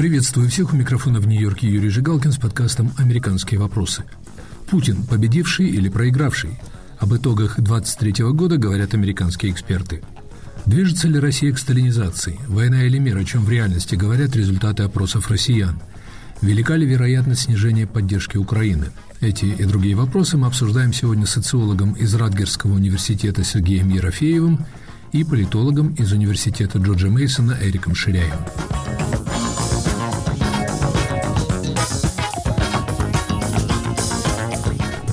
Приветствую всех у микрофона в Нью-Йорке Юрий Жигалкин с подкастом «Американские вопросы». Путин – победивший или проигравший? Об итогах 23 года говорят американские эксперты. Движется ли Россия к сталинизации? Война или мир, о чем в реальности говорят результаты опросов россиян? Велика ли вероятность снижения поддержки Украины? Эти и другие вопросы мы обсуждаем сегодня с социологом из Радгерского университета Сергеем Ерофеевым и политологом из университета Джорджа Мейсона Эриком Ширяевым.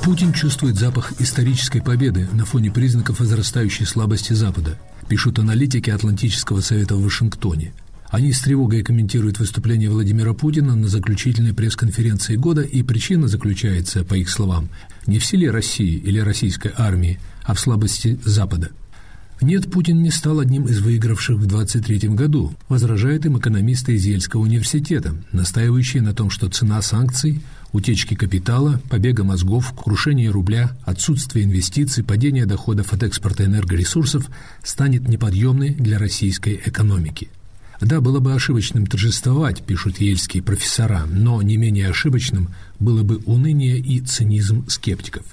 Путин чувствует запах исторической победы на фоне признаков возрастающей слабости Запада, пишут аналитики Атлантического совета в Вашингтоне. Они с тревогой комментируют выступление Владимира Путина на заключительной пресс-конференции года, и причина заключается, по их словам, не в силе России или российской армии, а в слабости Запада. Нет, Путин не стал одним из выигравших в 23 году, возражают им экономисты из Ельского университета, настаивающие на том, что цена санкций – утечки капитала, побега мозгов, крушение рубля, отсутствие инвестиций, падение доходов от экспорта энергоресурсов станет неподъемной для российской экономики. Да, было бы ошибочным торжествовать, пишут ельские профессора, но не менее ошибочным было бы уныние и цинизм скептиков.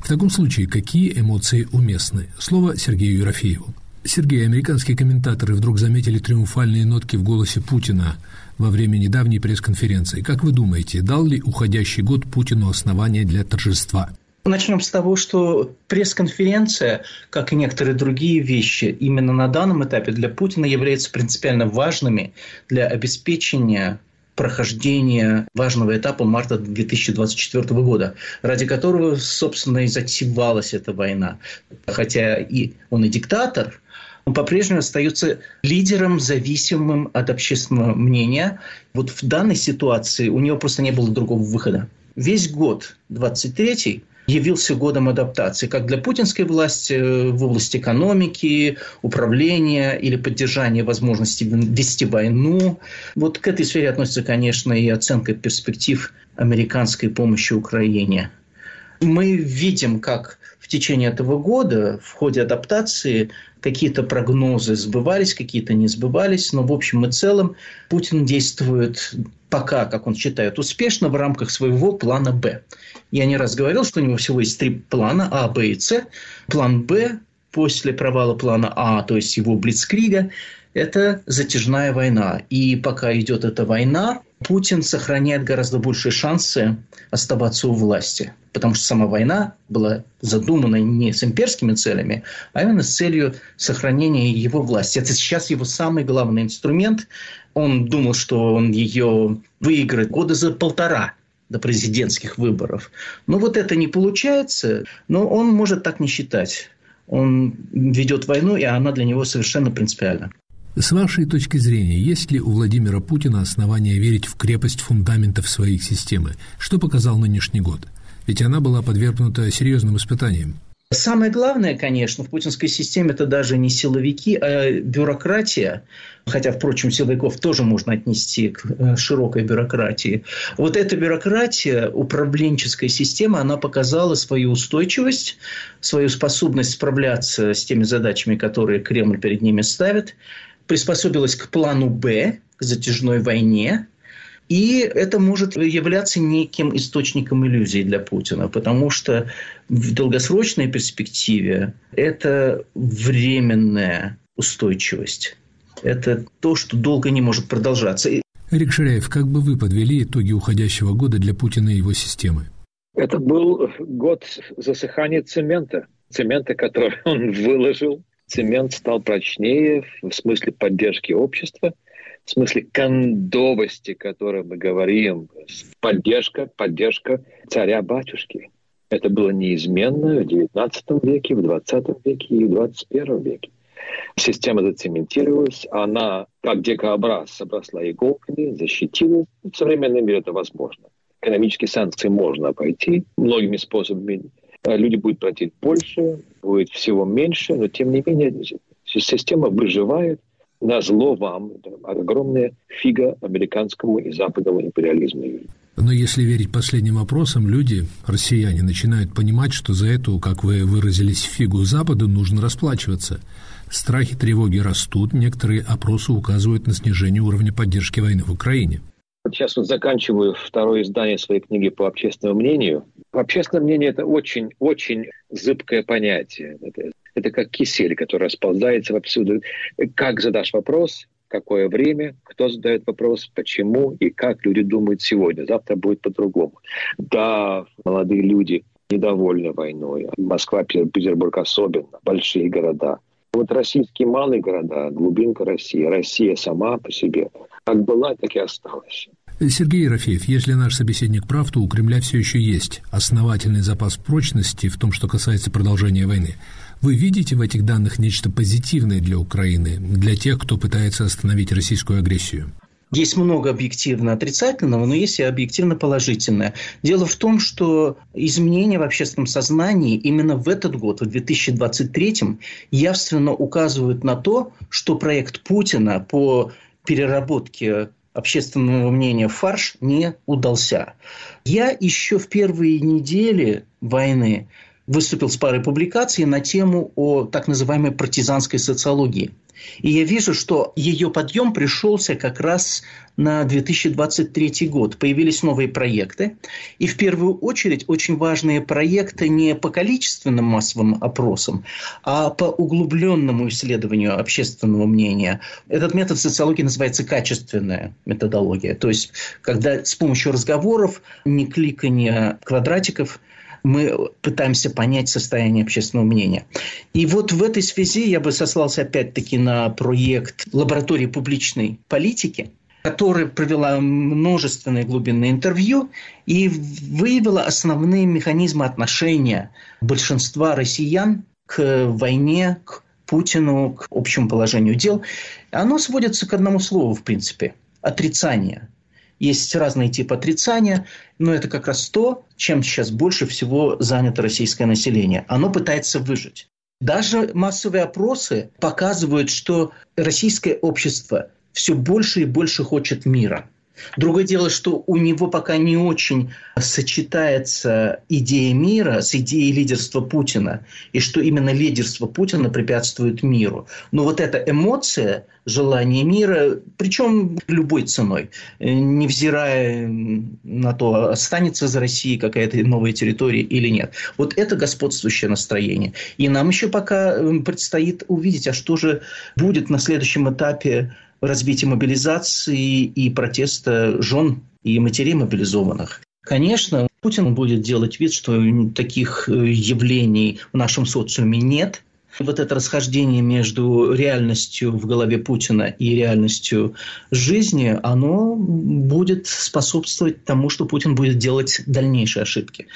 В таком случае, какие эмоции уместны? Слово Сергею Ерофееву. Сергей, американские комментаторы вдруг заметили триумфальные нотки в голосе Путина – во время недавней пресс-конференции. Как вы думаете, дал ли уходящий год Путину основания для торжества? Начнем с того, что пресс-конференция, как и некоторые другие вещи, именно на данном этапе для Путина являются принципиально важными для обеспечения прохождения важного этапа марта 2024 года, ради которого, собственно, и затевалась эта война. Хотя и он и диктатор, он по-прежнему остается лидером, зависимым от общественного мнения. Вот в данной ситуации у него просто не было другого выхода. Весь год 23 явился годом адаптации как для путинской власти э, в области экономики, управления или поддержания возможности вести войну. Вот к этой сфере относится, конечно, и оценка перспектив американской помощи Украине. Мы видим, как в течение этого года в ходе адаптации какие-то прогнозы сбывались, какие-то не сбывались, но в общем и целом Путин действует пока, как он считает, успешно в рамках своего плана «Б». Я не раз говорил, что у него всего есть три плана – А, Б и С. План «Б» после провала плана А, то есть его Блицкрига, это затяжная война. И пока идет эта война, Путин сохраняет гораздо большие шансы оставаться у власти. Потому что сама война была задумана не с имперскими целями, а именно с целью сохранения его власти. Это сейчас его самый главный инструмент. Он думал, что он ее выиграет года за полтора до президентских выборов. Но вот это не получается, но он может так не считать. Он ведет войну, и она для него совершенно принципиальна. С вашей точки зрения, есть ли у Владимира Путина основания верить в крепость фундаментов своей системы? Что показал нынешний год? Ведь она была подвергнута серьезным испытаниям. Самое главное, конечно, в путинской системе это даже не силовики, а бюрократия. Хотя, впрочем, силовиков тоже можно отнести к э, широкой бюрократии. Вот эта бюрократия, управленческая система, она показала свою устойчивость, свою способность справляться с теми задачами, которые Кремль перед ними ставит приспособилась к плану «Б», к затяжной войне, и это может являться неким источником иллюзий для Путина, потому что в долгосрочной перспективе это временная устойчивость. Это то, что долго не может продолжаться. Эрик Ширяев, как бы вы подвели итоги уходящего года для Путина и его системы? Это был год засыхания цемента. Цемента, который он выложил цемент стал прочнее в смысле поддержки общества, в смысле кондовости, о которой мы говорим, поддержка, поддержка царя-батюшки. Это было неизменно в XIX веке, в XX веке и в XXI веке. Система зацементировалась, она, как дикообраз, обросла иголками, защитилась. В современном мире это возможно. Экономические санкции можно обойти многими способами. Люди будут платить больше, будет всего меньше, но тем не менее система выживает на зло вам. огромная фига американскому и западному империализму. Но если верить последним вопросам, люди, россияне, начинают понимать, что за эту, как вы выразились, фигу Запада нужно расплачиваться. Страхи, тревоги растут, некоторые опросы указывают на снижение уровня поддержки войны в Украине. Сейчас вот заканчиваю второе издание своей книги по общественному мнению. Общественное мнение – это очень-очень зыбкое понятие. Это, это как кисель, который расползается повсюду. Как задашь вопрос, какое время, кто задает вопрос, почему и как люди думают сегодня. Завтра будет по-другому. Да, молодые люди недовольны войной. Москва, Петербург особенно, большие города. Вот российские малые города, глубинка России, Россия сама по себе, как была, так и осталась. Сергей Ерофеев, если наш собеседник прав, то у Кремля все еще есть основательный запас прочности в том, что касается продолжения войны. Вы видите в этих данных нечто позитивное для Украины, для тех, кто пытается остановить российскую агрессию? Есть много объективно отрицательного, но есть и объективно положительное. Дело в том, что изменения в общественном сознании именно в этот год, в 2023, явственно указывают на то, что проект Путина по переработке общественного мнения фарш не удался. Я еще в первые недели войны выступил с парой публикаций на тему о так называемой партизанской социологии – и я вижу, что ее подъем пришелся как раз на 2023 год. Появились новые проекты. И в первую очередь очень важные проекты не по количественным массовым опросам, а по углубленному исследованию общественного мнения. Этот метод социологии называется качественная методология. То есть, когда с помощью разговоров, не кликания квадратиков – мы пытаемся понять состояние общественного мнения. И вот в этой связи я бы сослался опять-таки на проект лаборатории публичной политики, которая провела множественные глубинные интервью и выявила основные механизмы отношения большинства россиян к войне, к Путину, к общему положению дел. Оно сводится к одному слову, в принципе – отрицание. Есть разные типы отрицания, но это как раз то, чем сейчас больше всего занято российское население. Оно пытается выжить. Даже массовые опросы показывают, что российское общество все больше и больше хочет мира – Другое дело, что у него пока не очень сочетается идея мира с идеей лидерства Путина, и что именно лидерство Путина препятствует миру. Но вот эта эмоция, желание мира, причем любой ценой, невзирая на то, останется за Россией какая-то новая территория или нет. Вот это господствующее настроение. И нам еще пока предстоит увидеть, а что же будет на следующем этапе развития мобилизации и протеста жен и матерей мобилизованных. Конечно, Путин будет делать вид, что таких э, явлений в нашем социуме нет. Вот это расхождение между реальностью в голове Путина и реальностью жизни, оно будет способствовать тому, что Путин будет делать дальнейшие ошибки.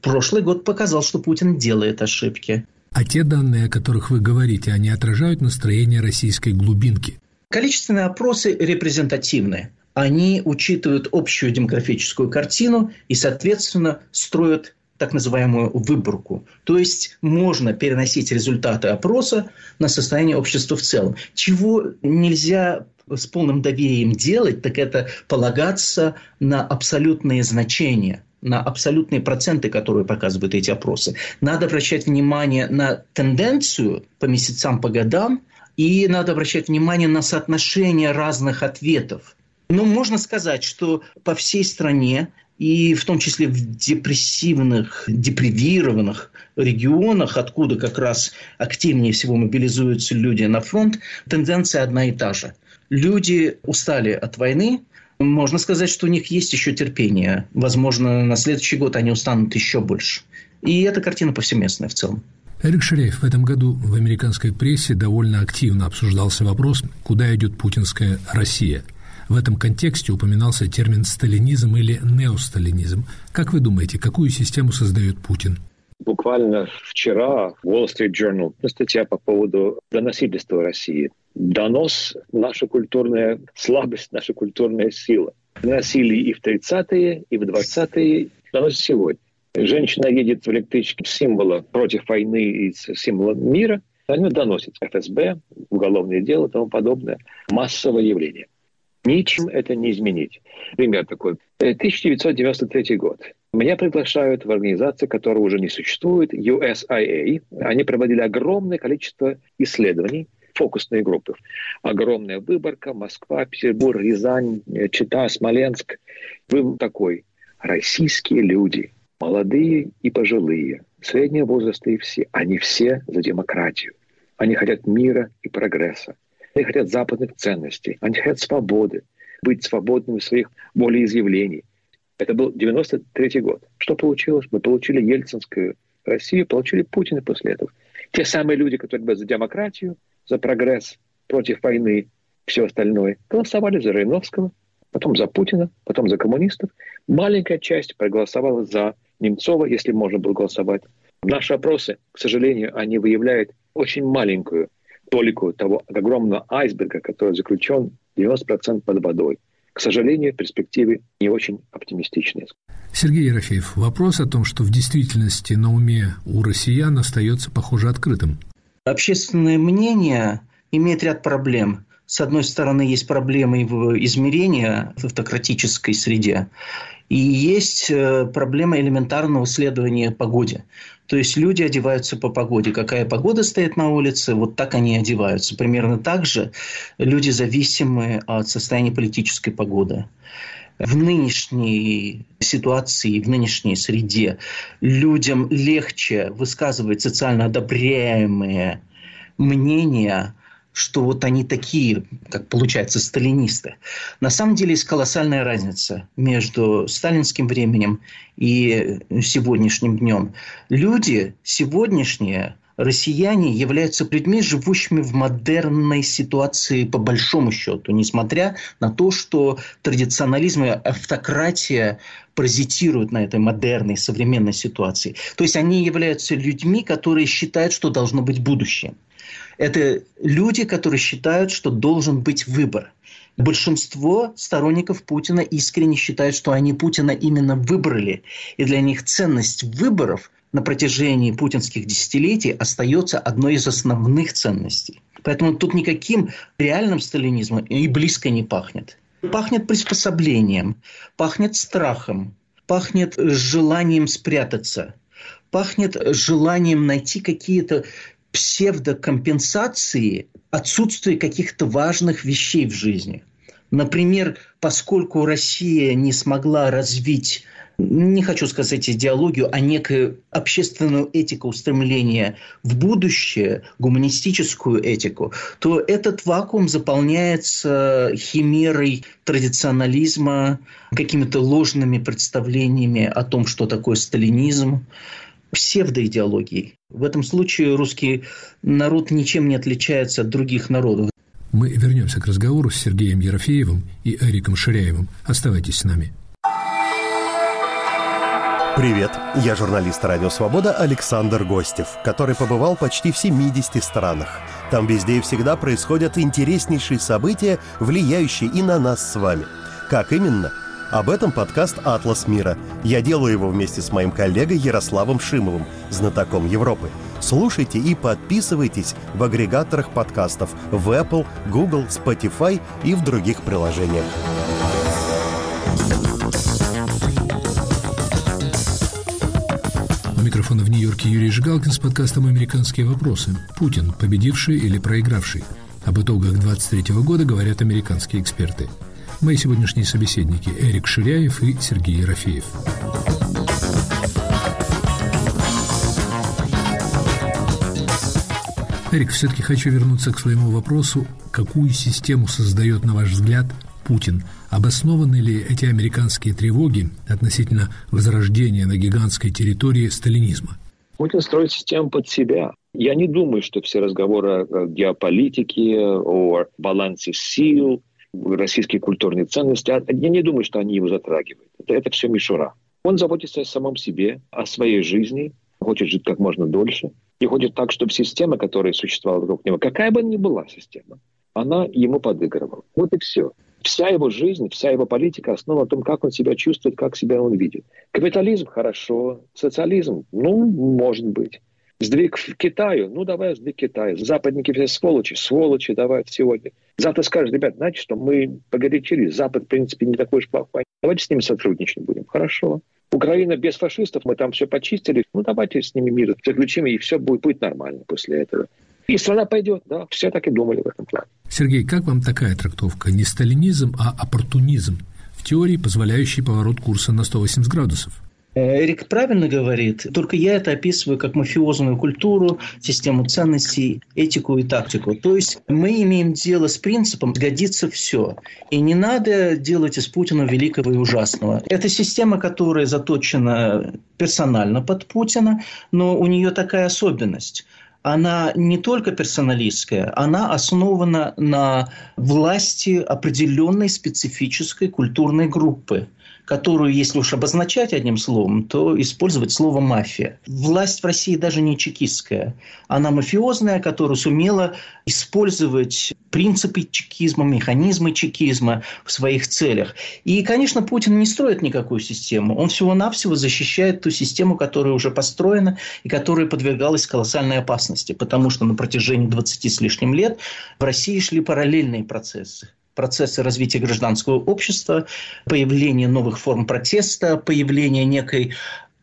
Прошлый год показал, что Путин делает ошибки. А те данные, о которых вы говорите, они отражают настроение российской глубинки? Количественные опросы репрезентативны. Они учитывают общую демографическую картину и, соответственно, строят так называемую выборку. То есть можно переносить результаты опроса на состояние общества в целом. Чего нельзя с полным доверием делать, так это полагаться на абсолютные значения на абсолютные проценты, которые показывают эти опросы. Надо обращать внимание на тенденцию по месяцам, по годам, и надо обращать внимание на соотношение разных ответов. Но можно сказать, что по всей стране и в том числе в депрессивных, депривированных регионах, откуда как раз активнее всего мобилизуются люди на фронт, тенденция одна и та же. Люди устали от войны, можно сказать, что у них есть еще терпение. Возможно, на следующий год они устанут еще больше. И эта картина повсеместная в целом. Эрик Шерейф, в этом году в американской прессе довольно активно обсуждался вопрос, куда идет путинская Россия. В этом контексте упоминался термин «сталинизм» или «неосталинизм». Как вы думаете, какую систему создает Путин? Буквально вчера в Wall Street Journal статья по поводу доносительства России. Донос – наша культурная слабость, наша культурная сила. Доносили и в 30-е, и в 20-е, доносят сегодня женщина едет в электричке символа против войны и символа мира, они доносят ФСБ, уголовное дело и тому подобное. Массовое явление. Ничем это не изменить. Пример такой. 1993 год. Меня приглашают в организацию, которая уже не существует, USIA. Они проводили огромное количество исследований, фокусные группы. Огромная выборка, Москва, Петербург, Рязань, Чита, Смоленск. Вы такой. Российские люди, молодые и пожилые, среднего возраста и все, они все за демократию. Они хотят мира и прогресса. Они хотят западных ценностей. Они хотят свободы. Быть свободными в своих волеизъявлений. Это был 93 год. Что получилось? Мы получили Ельцинскую Россию, получили Путина после этого. Те самые люди, которые были за демократию, за прогресс, против войны, все остальное, голосовали за Жириновского, потом за Путина, потом за коммунистов. Маленькая часть проголосовала за Немцова, если можно было голосовать. Наши опросы, к сожалению, они выявляют очень маленькую толику того огромного айсберга, который заключен 90% под водой. К сожалению, перспективы не очень оптимистичные. Сергей Ерофеев, вопрос о том, что в действительности на уме у россиян остается, похоже, открытым. Общественное мнение имеет ряд проблем. С одной стороны, есть проблемы его измерения в автократической среде, и есть э, проблема элементарного исследования погоде. То есть люди одеваются по погоде. Какая погода стоит на улице, вот так они одеваются. Примерно так же люди зависимы от состояния политической погоды. В нынешней ситуации, в нынешней среде людям легче высказывать социально одобряемые мнения – что вот они такие, как получается, сталинисты. На самом деле есть колоссальная разница между сталинским временем и сегодняшним днем. Люди сегодняшние, россияне, являются людьми, живущими в модерной ситуации по большому счету, несмотря на то, что традиционализм и автократия паразитируют на этой модерной, современной ситуации. То есть они являются людьми, которые считают, что должно быть будущее. Это люди, которые считают, что должен быть выбор. Большинство сторонников Путина искренне считают, что они Путина именно выбрали. И для них ценность выборов на протяжении путинских десятилетий остается одной из основных ценностей. Поэтому тут никаким реальным сталинизмом и близко не пахнет. Пахнет приспособлением, пахнет страхом, пахнет желанием спрятаться, пахнет желанием найти какие-то псевдокомпенсации отсутствия каких-то важных вещей в жизни. Например, поскольку Россия не смогла развить не хочу сказать идеологию, а некую общественную этику устремления в будущее, гуманистическую этику, то этот вакуум заполняется химерой традиционализма, какими-то ложными представлениями о том, что такое сталинизм, псевдоидеологией. В этом случае русский народ ничем не отличается от других народов. Мы вернемся к разговору с Сергеем Ерофеевым и Эриком Ширяевым. Оставайтесь с нами. Привет, я журналист «Радио Свобода» Александр Гостев, который побывал почти в 70 странах. Там везде и всегда происходят интереснейшие события, влияющие и на нас с вами. Как именно – об этом подкаст «Атлас мира». Я делаю его вместе с моим коллегой Ярославом Шимовым, знатоком Европы. Слушайте и подписывайтесь в агрегаторах подкастов в Apple, Google, Spotify и в других приложениях. Микрофона в Нью-Йорке Юрий Жигалкин с подкастом «Американские вопросы». Путин – победивший или проигравший? Об итогах 23 года говорят американские эксперты – Мои сегодняшние собеседники Эрик Ширяев и Сергей Ерофеев. Эрик, все-таки хочу вернуться к своему вопросу. Какую систему создает, на ваш взгляд, Путин? Обоснованы ли эти американские тревоги относительно возрождения на гигантской территории сталинизма? Путин строит систему под себя. Я не думаю, что все разговоры о геополитике, о балансе сил, российские культурные ценности, а я не думаю, что они его затрагивают. Это, это все мишура. Он заботится о самом себе, о своей жизни, хочет жить как можно дольше. И хочет так, чтобы система, которая существовала вокруг него, какая бы ни была система, она ему подыгрывала. Вот и все. Вся его жизнь, вся его политика основана на том, как он себя чувствует, как себя он видит. Капитализм – хорошо, социализм – ну, может быть. Сдвиг в Китаю, ну давай сдвиг Китая. Западники все сволочи, сволочи давай сегодня. Завтра скажут, ребят, знаете что, мы погорячились, Запад, в принципе, не такой уж плохой. Давайте с ними сотрудничать будем. Хорошо. Украина без фашистов, мы там все почистили. Ну, давайте с ними мир заключим, и все будет, будет нормально после этого. И страна пойдет, да, все так и думали в этом плане. Сергей, как вам такая трактовка? Не сталинизм, а оппортунизм, в теории позволяющий поворот курса на 180 градусов? Э, Эрик правильно говорит, только я это описываю как мафиозную культуру, систему ценностей, этику и тактику. То есть мы имеем дело с принципом «годится все». И не надо делать из Путина великого и ужасного. Это система, которая заточена персонально под Путина, но у нее такая особенность – она не только персоналистская, она основана на власти определенной специфической культурной группы которую, если уж обозначать одним словом, то использовать слово «мафия». Власть в России даже не чекистская. Она мафиозная, которая сумела использовать принципы чекизма, механизмы чекизма в своих целях. И, конечно, Путин не строит никакую систему. Он всего-навсего защищает ту систему, которая уже построена и которая подвергалась колоссальной опасности. Потому что на протяжении 20 с лишним лет в России шли параллельные процессы процессы развития гражданского общества, появление новых форм протеста, появление некой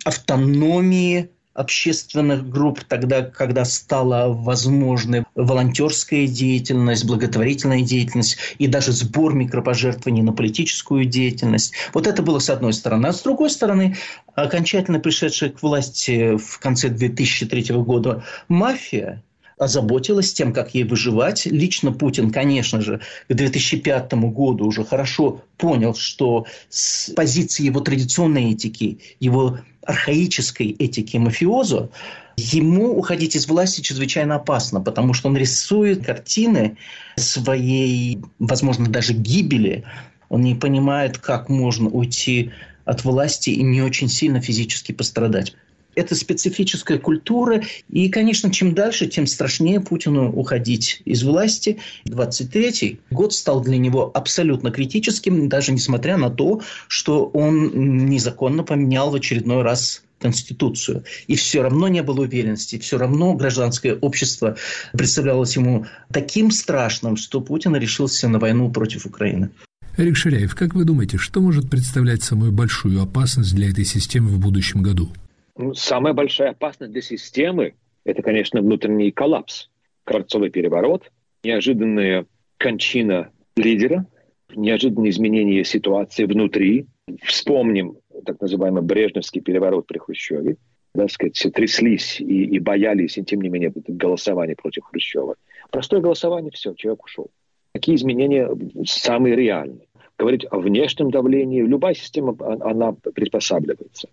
автономии общественных групп, тогда, когда стала возможной волонтерская деятельность, благотворительная деятельность и даже сбор микропожертвований на политическую деятельность. Вот это было с одной стороны. А с другой стороны, окончательно пришедшая к власти в конце 2003 года мафия, озаботилась тем, как ей выживать. Лично Путин, конечно же, к 2005 году уже хорошо понял, что с позиции его традиционной этики, его архаической этики мафиозо, ему уходить из власти чрезвычайно опасно, потому что он рисует картины своей, возможно, даже гибели. Он не понимает, как можно уйти от власти и не очень сильно физически пострадать. Это специфическая культура. И, конечно, чем дальше, тем страшнее Путину уходить из власти. 23-й год стал для него абсолютно критическим, даже несмотря на то, что он незаконно поменял в очередной раз Конституцию. И все равно не было уверенности, все равно гражданское общество представлялось ему таким страшным, что Путин решился на войну против Украины. Эрик Ширяев, как вы думаете, что может представлять самую большую опасность для этой системы в будущем году? Ну, самая большая опасность для системы – это, конечно, внутренний коллапс, кварцовый переворот, неожиданная кончина лидера, неожиданные изменения ситуации внутри. Вспомним так называемый Брежневский переворот при Хрущеве. Да, сказать, все тряслись и, и боялись, и тем не менее голосование против Хрущева. Простое голосование, все, человек ушел. Какие изменения самые реальные? Говорить о внешнем давлении, любая система, она приспосабливается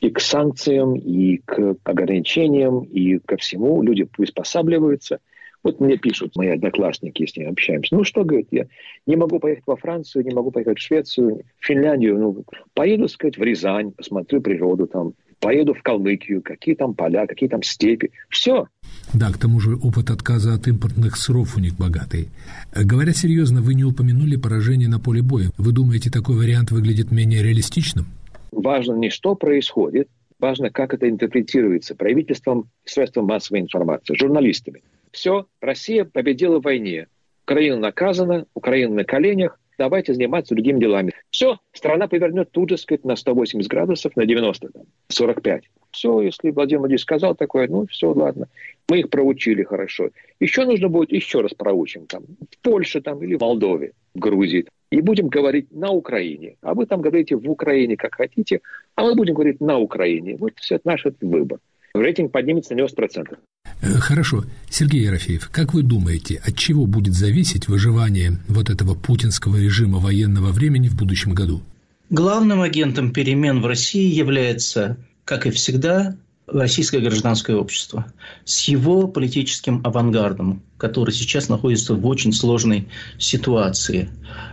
и к санкциям, и к ограничениям, и ко всему. Люди приспосабливаются. Вот мне пишут мои одноклассники, с ними общаемся. Ну что, говорит, я не могу поехать во Францию, не могу поехать в Швецию, в Финляндию. Ну, поеду, сказать, в Рязань, посмотрю природу там. Поеду в Калмыкию, какие там поля, какие там степи. Все. Да, к тому же опыт отказа от импортных сыров у них богатый. Говоря серьезно, вы не упомянули поражение на поле боя. Вы думаете, такой вариант выглядит менее реалистичным? Важно не что происходит, важно, как это интерпретируется правительством, средством массовой информации, журналистами. Все, Россия победила в войне. Украина наказана, Украина на коленях, давайте заниматься другими делами. Все, страна повернет тут же, сказать, на 180 градусов, на 90, там, 45. Все, если Владимир Владимирович сказал такое, ну, все, ладно. Мы их проучили хорошо. Еще нужно будет еще раз проучим там, в Польше там, или в Молдове, в Грузии и будем говорить на Украине. А вы там говорите в Украине как хотите, а мы будем говорить на Украине. Вот все наш выбор. Рейтинг поднимется на 90%. Э, хорошо. Сергей Ерофеев, как вы думаете, от чего будет зависеть выживание вот этого путинского режима военного времени в будущем году? Главным агентом перемен в России является, как и всегда, российское гражданское общество с его политическим авангардом, который сейчас находится в очень сложной ситуации.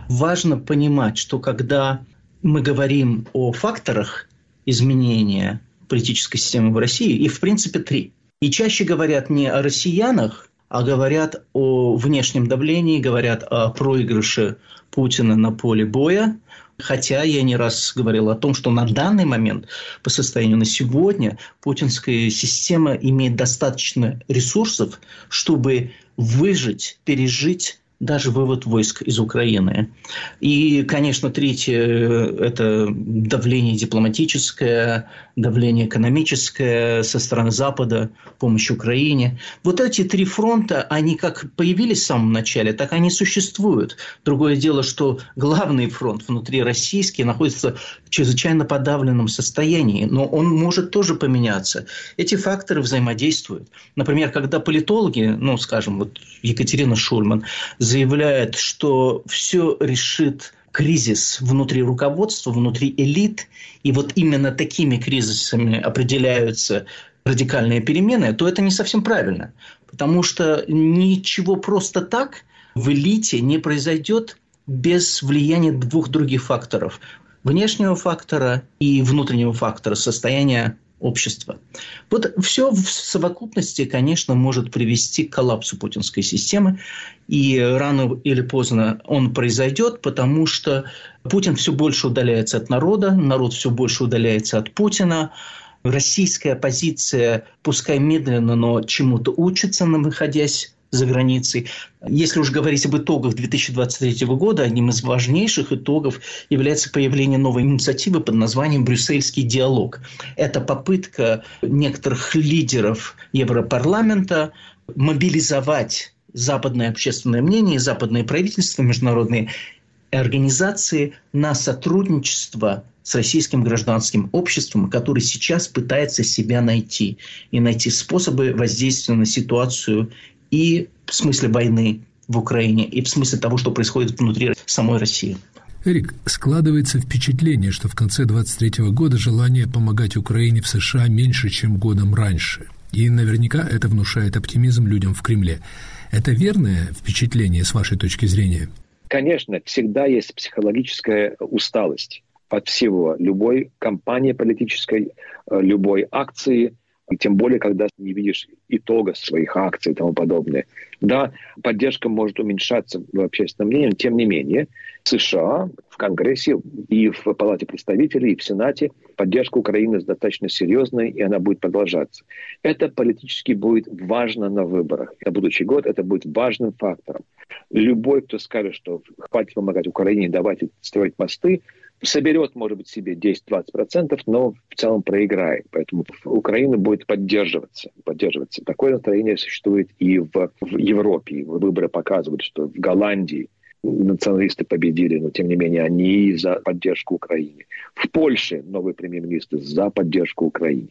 Важно понимать, что когда мы говорим о факторах изменения политической системы в России, их в принципе три. И чаще говорят не о россиянах, а говорят о внешнем давлении, говорят о проигрыше Путина на поле боя, Хотя я не раз говорил о том, что на данный момент, по состоянию на сегодня, путинская система имеет достаточно ресурсов, чтобы выжить, пережить даже вывод войск из Украины. И, конечно, третье – это давление дипломатическое, давление экономическое со стороны Запада, помощь Украине. Вот эти три фронта, они как появились в самом начале, так они существуют. Другое дело, что главный фронт внутри российский находится в чрезвычайно подавленном состоянии, но он может тоже поменяться. Эти факторы взаимодействуют. Например, когда политологи, ну, скажем, вот Екатерина Шульман заявляет, что все решит кризис внутри руководства, внутри элит, и вот именно такими кризисами определяются радикальные перемены, то это не совсем правильно. Потому что ничего просто так в элите не произойдет без влияния двух других факторов. Внешнего фактора и внутреннего фактора, состояния общества. Вот все в совокупности, конечно, может привести к коллапсу путинской системы. И рано или поздно он произойдет, потому что Путин все больше удаляется от народа, народ все больше удаляется от Путина. Российская оппозиция, пускай медленно, но чему-то учится, находясь за границей. Если уж говорить об итогах 2023 года, одним из важнейших итогов является появление новой инициативы под названием «Брюссельский диалог». Это попытка некоторых лидеров Европарламента мобилизовать западное общественное мнение, западные правительства, международные организации на сотрудничество с российским гражданским обществом, который сейчас пытается себя найти и найти способы воздействия на ситуацию и в смысле войны в Украине, и в смысле того, что происходит внутри самой России. Эрик, складывается впечатление, что в конце 23 года желание помогать Украине в США меньше, чем годом раньше. И наверняка это внушает оптимизм людям в Кремле. Это верное впечатление с вашей точки зрения? Конечно, всегда есть психологическая усталость от всего, любой кампании политической, э, любой акции – тем более, когда не видишь итога своих акций и тому подобное. Да, поддержка может уменьшаться в общественном мнении, но тем не менее США, в Конгрессе и в Палате представителей, и в Сенате поддержка Украины достаточно серьезная, и она будет продолжаться. Это политически будет важно на выборах. На будущий год это будет важным фактором. Любой, кто скажет, что хватит помогать Украине, давайте строить мосты, соберет, может быть, себе 10-20%, но в целом проиграет. Поэтому Украина будет поддерживаться. поддерживаться. Такое настроение существует и в, в Европе. Выборы показывают, что в Голландии националисты победили, но тем не менее они за поддержку Украине. В Польше новый премьер-министр за поддержку Украине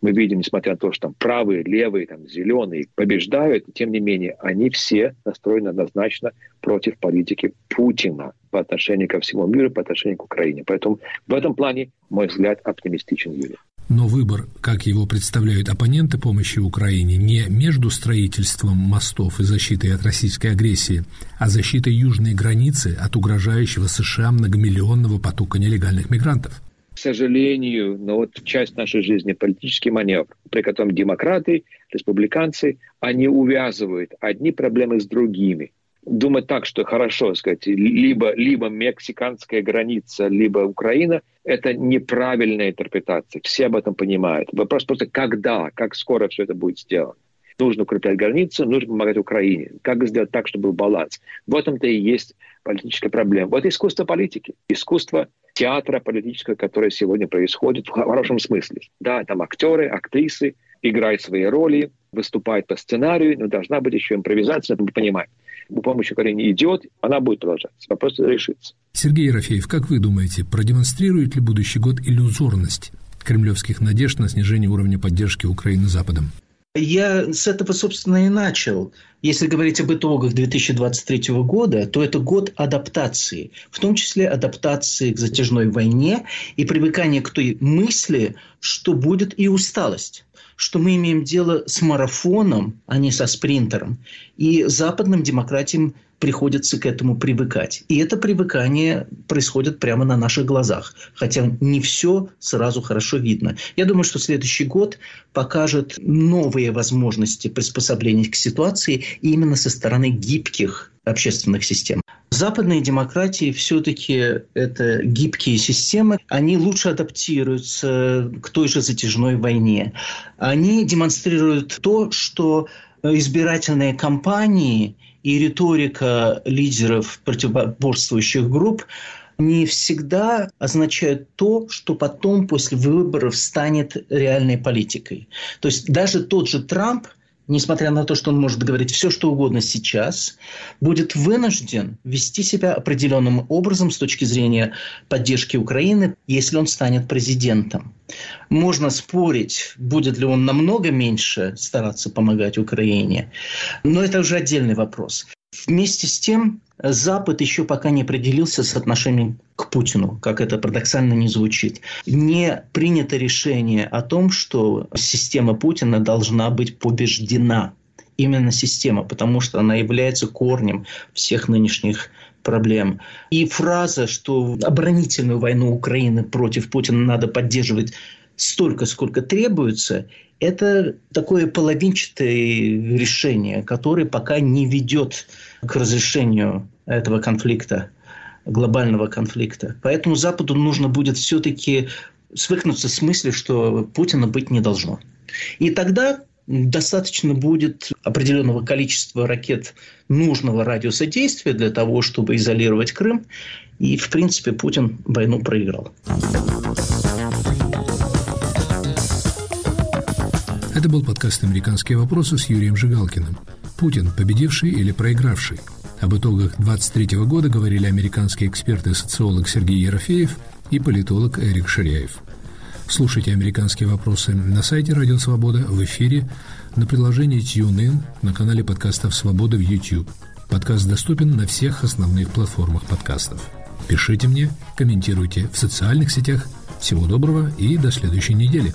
мы видим, несмотря на то, что там правые, левые, там, зеленые побеждают, тем не менее, они все настроены однозначно против политики Путина по отношению ко всему миру, по отношению к Украине. Поэтому в этом плане, мой взгляд, оптимистичен, Юрий. Но выбор, как его представляют оппоненты помощи Украине, не между строительством мостов и защитой от российской агрессии, а защитой южной границы от угрожающего США многомиллионного потока нелегальных мигрантов к сожалению, но вот часть нашей жизни политический маневр, при котором демократы, республиканцы, они увязывают одни проблемы с другими. Думать так, что хорошо, сказать, либо, либо мексиканская граница, либо Украина, это неправильная интерпретация. Все об этом понимают. Вопрос просто, когда, как скоро все это будет сделано. Нужно укреплять границу, нужно помогать Украине. Как сделать так, чтобы был баланс? В этом-то и есть политическая проблема. Вот искусство политики, искусство театра политического, которое сегодня происходит в хорошем смысле. Да, там актеры, актрисы играют свои роли, выступают по сценарию, но должна быть еще импровизация, мы понимаем. Помощь Украине идет, она будет продолжаться. Вопрос решится. Сергей Ерофеев, как вы думаете, продемонстрирует ли будущий год иллюзорность кремлевских надежд на снижение уровня поддержки Украины Западом? Я с этого, собственно, и начал. Если говорить об итогах 2023 года, то это год адаптации, в том числе адаптации к затяжной войне и привыкания к той мысли, что будет и усталость что мы имеем дело с марафоном, а не со спринтером. И западным демократиям приходится к этому привыкать. И это привыкание происходит прямо на наших глазах. Хотя не все сразу хорошо видно. Я думаю, что следующий год покажет новые возможности приспособления к ситуации именно со стороны гибких общественных систем. Западные демократии все-таки это гибкие системы, они лучше адаптируются к той же затяжной войне. Они демонстрируют то, что избирательные кампании и риторика лидеров противоборствующих групп не всегда означают то, что потом после выборов станет реальной политикой. То есть даже тот же Трамп – несмотря на то, что он может говорить все, что угодно сейчас, будет вынужден вести себя определенным образом с точки зрения поддержки Украины, если он станет президентом. Можно спорить, будет ли он намного меньше стараться помогать Украине, но это уже отдельный вопрос. Вместе с тем, Запад еще пока не определился с отношением к Путину, как это парадоксально не звучит. Не принято решение о том, что система Путина должна быть побеждена. Именно система, потому что она является корнем всех нынешних проблем. И фраза, что оборонительную войну Украины против Путина надо поддерживать столько, сколько требуется, это такое половинчатое решение, которое пока не ведет к разрешению этого конфликта, глобального конфликта. Поэтому Западу нужно будет все-таки свыкнуться с мыслью, что Путина быть не должно. И тогда достаточно будет определенного количества ракет нужного радиуса действия для того, чтобы изолировать Крым. И, в принципе, Путин войну проиграл. Это был подкаст «Американские вопросы» с Юрием Жигалкиным. Путин – победивший или проигравший? Об итогах 23 года говорили американские эксперты социолог Сергей Ерофеев и политолог Эрик Ширяев. Слушайте «Американские вопросы» на сайте «Радио Свобода», в эфире, на приложении TuneIn, на канале подкастов «Свобода» в YouTube. Подкаст доступен на всех основных платформах подкастов. Пишите мне, комментируйте в социальных сетях. Всего доброго и до следующей недели.